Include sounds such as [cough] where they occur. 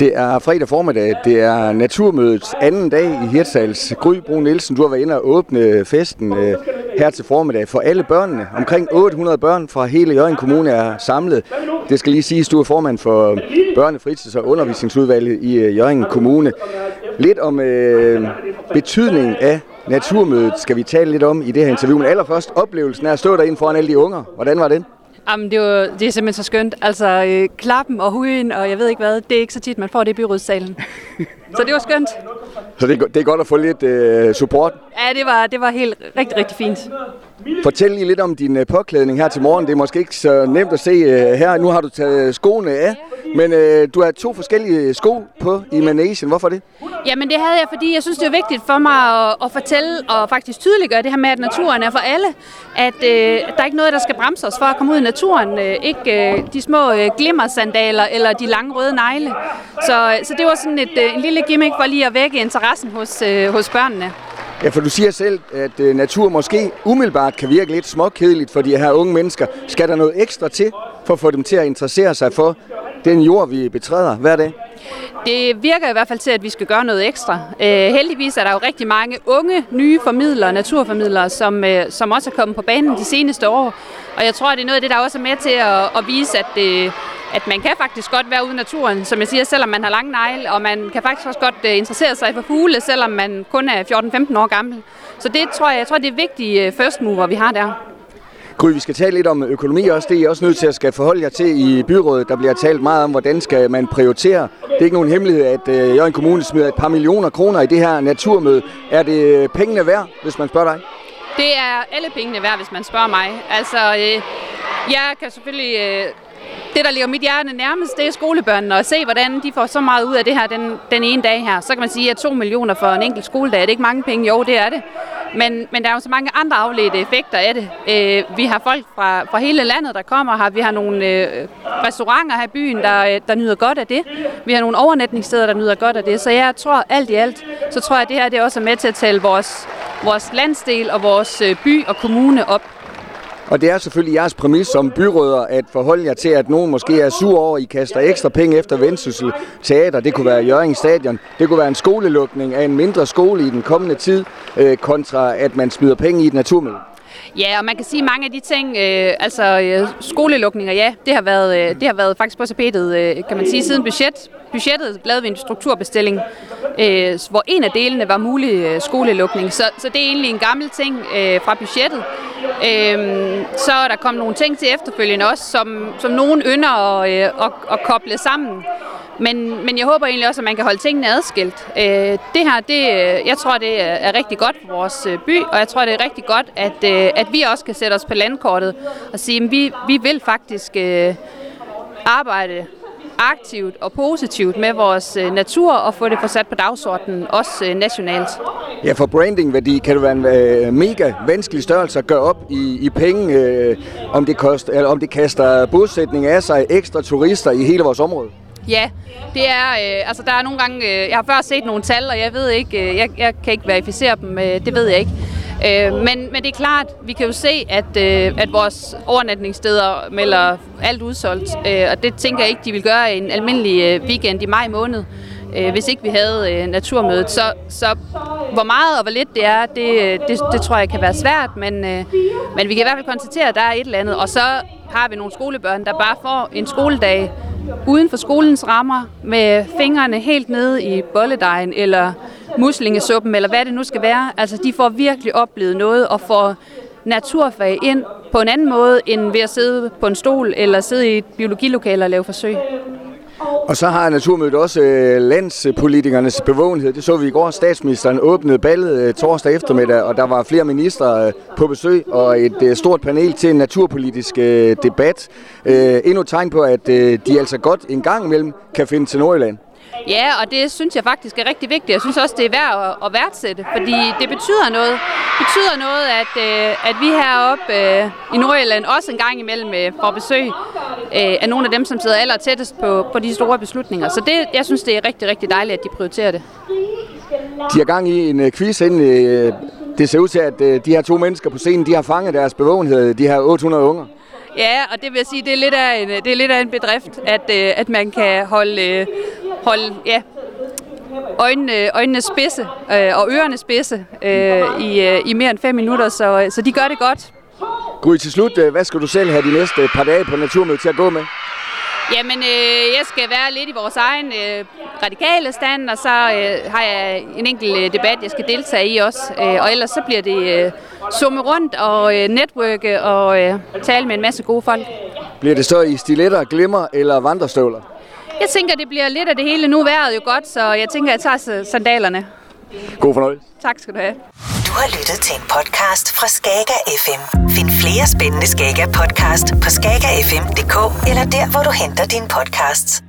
Det er fredag formiddag. Det er Naturmødets anden dag i Hirtshals. Gry Brun Nielsen, du har været inde og åbne festen øh, her til formiddag for alle børnene. Omkring 800 børn fra hele Jørgen Kommune er samlet. Det skal lige sige, at du er formand for børnefritids- og undervisningsudvalget i øh, Jørgen Kommune. Lidt om øh, betydningen af Naturmødet skal vi tale lidt om i det her interview. Men allerførst oplevelsen af at stå derinde foran alle de unger. Hvordan var det? Jamen, det, var, det er simpelthen så skønt. Altså, øh, klappen og huden, og jeg ved ikke hvad, det er ikke så tit, man får det i byrådssalen. [laughs] så det var skønt. Så det, er, det er godt at få lidt øh, support? Ja, det var, det var helt rigtig, rigtig fint. Fortæl lige lidt om din øh, påklædning her til morgen. Det er måske ikke så nemt at se øh, her. Nu har du taget øh, skoene af, men øh, du har to forskellige sko på i managen. Hvorfor det? Jamen det havde jeg, fordi jeg synes, det er vigtigt for mig at, at fortælle og faktisk tydeliggøre det her med, at naturen er for alle. At øh, der er ikke noget, der skal bremse os for at komme ud i naturen. Øh, ikke øh, de små øh, glimmersandaler eller de lange røde negle. Så, øh, så det var sådan et, øh, en lille gimmick for lige at vække interessen hos, øh, hos børnene. Ja, for du siger selv, at øh, natur måske umiddelbart kan virke lidt småkedeligt for de her unge mennesker. Skal der noget ekstra til for at få dem til at interessere sig for den jord, vi betræder hver dag? Det virker i hvert fald til, at vi skal gøre noget ekstra. Øh, heldigvis er der jo rigtig mange unge, nye formidlere, naturformidlere, som, øh, som også er kommet på banen de seneste år. Og jeg tror, det er noget af det, der også er med til at, at vise, at, øh, at man kan faktisk godt være ude i naturen, som jeg siger, selvom man har lange negle, og man kan faktisk også godt øh, interessere sig for fugle, selvom man kun er 14-15 år gammel. Så det tror jeg, jeg tror, det er vigtige øh, first mover, vi har der. Gry, vi skal tale lidt om økonomi også. Det er I også nødt til at skal forholde jer til i byrådet. Der bliver talt meget om, hvordan skal man prioritere. Det er ikke nogen hemmelighed, at øh, Jørgen Kommune smider et par millioner kroner i det her naturmøde. Er det pengene værd, hvis man spørger dig? Det er alle pengene værd, hvis man spørger mig. Altså, øh, jeg kan selvfølgelig... Øh, det, der ligger mit hjerte nærmest, det er skolebørnene, og se, hvordan de får så meget ud af det her den, den ene dag her. Så kan man sige, at 2 millioner for en enkelt skoledag, det er ikke mange penge? Jo, det er det. Men, men der er jo så mange andre afledte effekter af det. Øh, vi har folk fra, fra hele landet, der kommer her. Vi har nogle øh, restauranter her i byen, der, øh, der nyder godt af det. Vi har nogle overnatningssteder, der nyder godt af det. Så jeg tror alt i alt, så tror jeg, at det her det også er med til at tale vores, vores landsdel og vores øh, by og kommune op. Og det er selvfølgelig jeres præmis som byråder at forholde jer til, at nogen måske er sur over, at I kaster ekstra penge efter Vendsyssel Teater. Det kunne være Jørgen Stadion. Det kunne være en skolelukning af en mindre skole i den kommende tid, øh, kontra at man smider penge i et naturmiddel. Ja, og man kan sige mange af de ting, øh, altså øh, skolelukninger, ja, det har været, øh, det har været faktisk på tapetet, øh, kan man sige, siden budget, budgettet lavede vi en strukturbestilling, øh, hvor en af delene var mulig øh, skolelukning. Så, så det er egentlig en gammel ting øh, fra budgettet. Øh, så er der kommet nogle ting til efterfølgende også, som, som nogen ynder at, øh, at, at koble sammen. Men, men jeg håber egentlig også, at man kan holde tingene adskilt. Øh, det her, det, øh, jeg tror, det er rigtig godt for vores øh, by, og jeg tror, det er rigtig godt, at, øh, at vi også kan sætte os på landkortet og sige, at vi, vi vil faktisk øh, arbejde aktivt og positivt med vores natur og få det forsat på dagsordenen, også nationalt. Ja, for brandingværdi kan det være en øh, mega vanskelig størrelse at gøre op i, i penge, øh, om, det koster, eller om det kaster bosætning af sig ekstra turister i hele vores område. Ja, det er, øh, altså der er nogle gange, øh, jeg har før set nogle tal, og jeg ved ikke, øh, jeg, jeg kan ikke verificere dem, øh, det ved jeg ikke. Øh, men, men det er klart, vi kan jo se, at, øh, at vores overnatningssteder melder alt udsolgt, øh, og det tænker jeg ikke, de vil gøre en almindelig øh, weekend i maj måned, øh, hvis ikke vi havde øh, naturmødet. Så, så hvor meget og hvor lidt det er, det, øh, det, det tror jeg kan være svært, men, øh, men vi kan i hvert fald konstatere, at der er et eller andet. Og så har vi nogle skolebørn, der bare får en skoledag uden for skolens rammer, med fingrene helt nede i bolledejen, eller muslingesuppen, eller hvad det nu skal være. Altså, de får virkelig oplevet noget, og får naturfag ind på en anden måde, end ved at sidde på en stol, eller sidde i et biologilokale og lave forsøg. Og så har Naturmødet også øh, landspolitikernes bevågenhed. Det så vi i går. Statsministeren åbnede ballet øh, torsdag eftermiddag, og der var flere ministre øh, på besøg og et øh, stort panel til en naturpolitisk øh, debat. Øh, endnu et tegn på, at de altså godt en gang imellem kan finde til Nordjylland. Ja, og det synes jeg faktisk er rigtig vigtigt. Jeg synes også, det er værd at, at værdsætte, fordi det betyder noget. Det betyder noget, at, øh, at vi heroppe øh, i Nordjylland også en gang imellem øh, får besøg øh, af nogle af dem, som sidder aller tættest på, på de store beslutninger. Så det, jeg synes, det er rigtig, rigtig dejligt, at de prioriterer det. De har gang i en quiz inden øh, det ser ud til, at øh, de her to mennesker på scenen, de har fanget deres bevågenhed, de her 800 unger. Ja, og det vil jeg sige, det er lidt af en, det er lidt af en bedrift, at, øh, at man kan holde holde ja, øjnene, øjnene spidse øh, og ørerne spidse øh, i, øh, i mere end fem minutter, så, så de gør det godt. Gud, til slut, øh, hvad skal du selv have de næste par dage på Naturmødet til at gå med? Jamen, øh, jeg skal være lidt i vores egen øh, radikale stand, og så øh, har jeg en enkelt øh, debat, jeg skal deltage i også. Øh, og ellers så bliver det øh, summe rundt og øh, netværke og øh, tale med en masse gode folk. Bliver det så i stiletter, glimmer eller vandrestøvler? Jeg tænker, det bliver lidt af det hele. Nu vejret jo godt, så jeg tænker, jeg tager sandalerne. God fornøjelse. Tak skal du have. Du har lyttet til en podcast fra Skager FM. Find flere spændende Skager podcast på skagerfm.dk eller der, hvor du henter dine podcasts.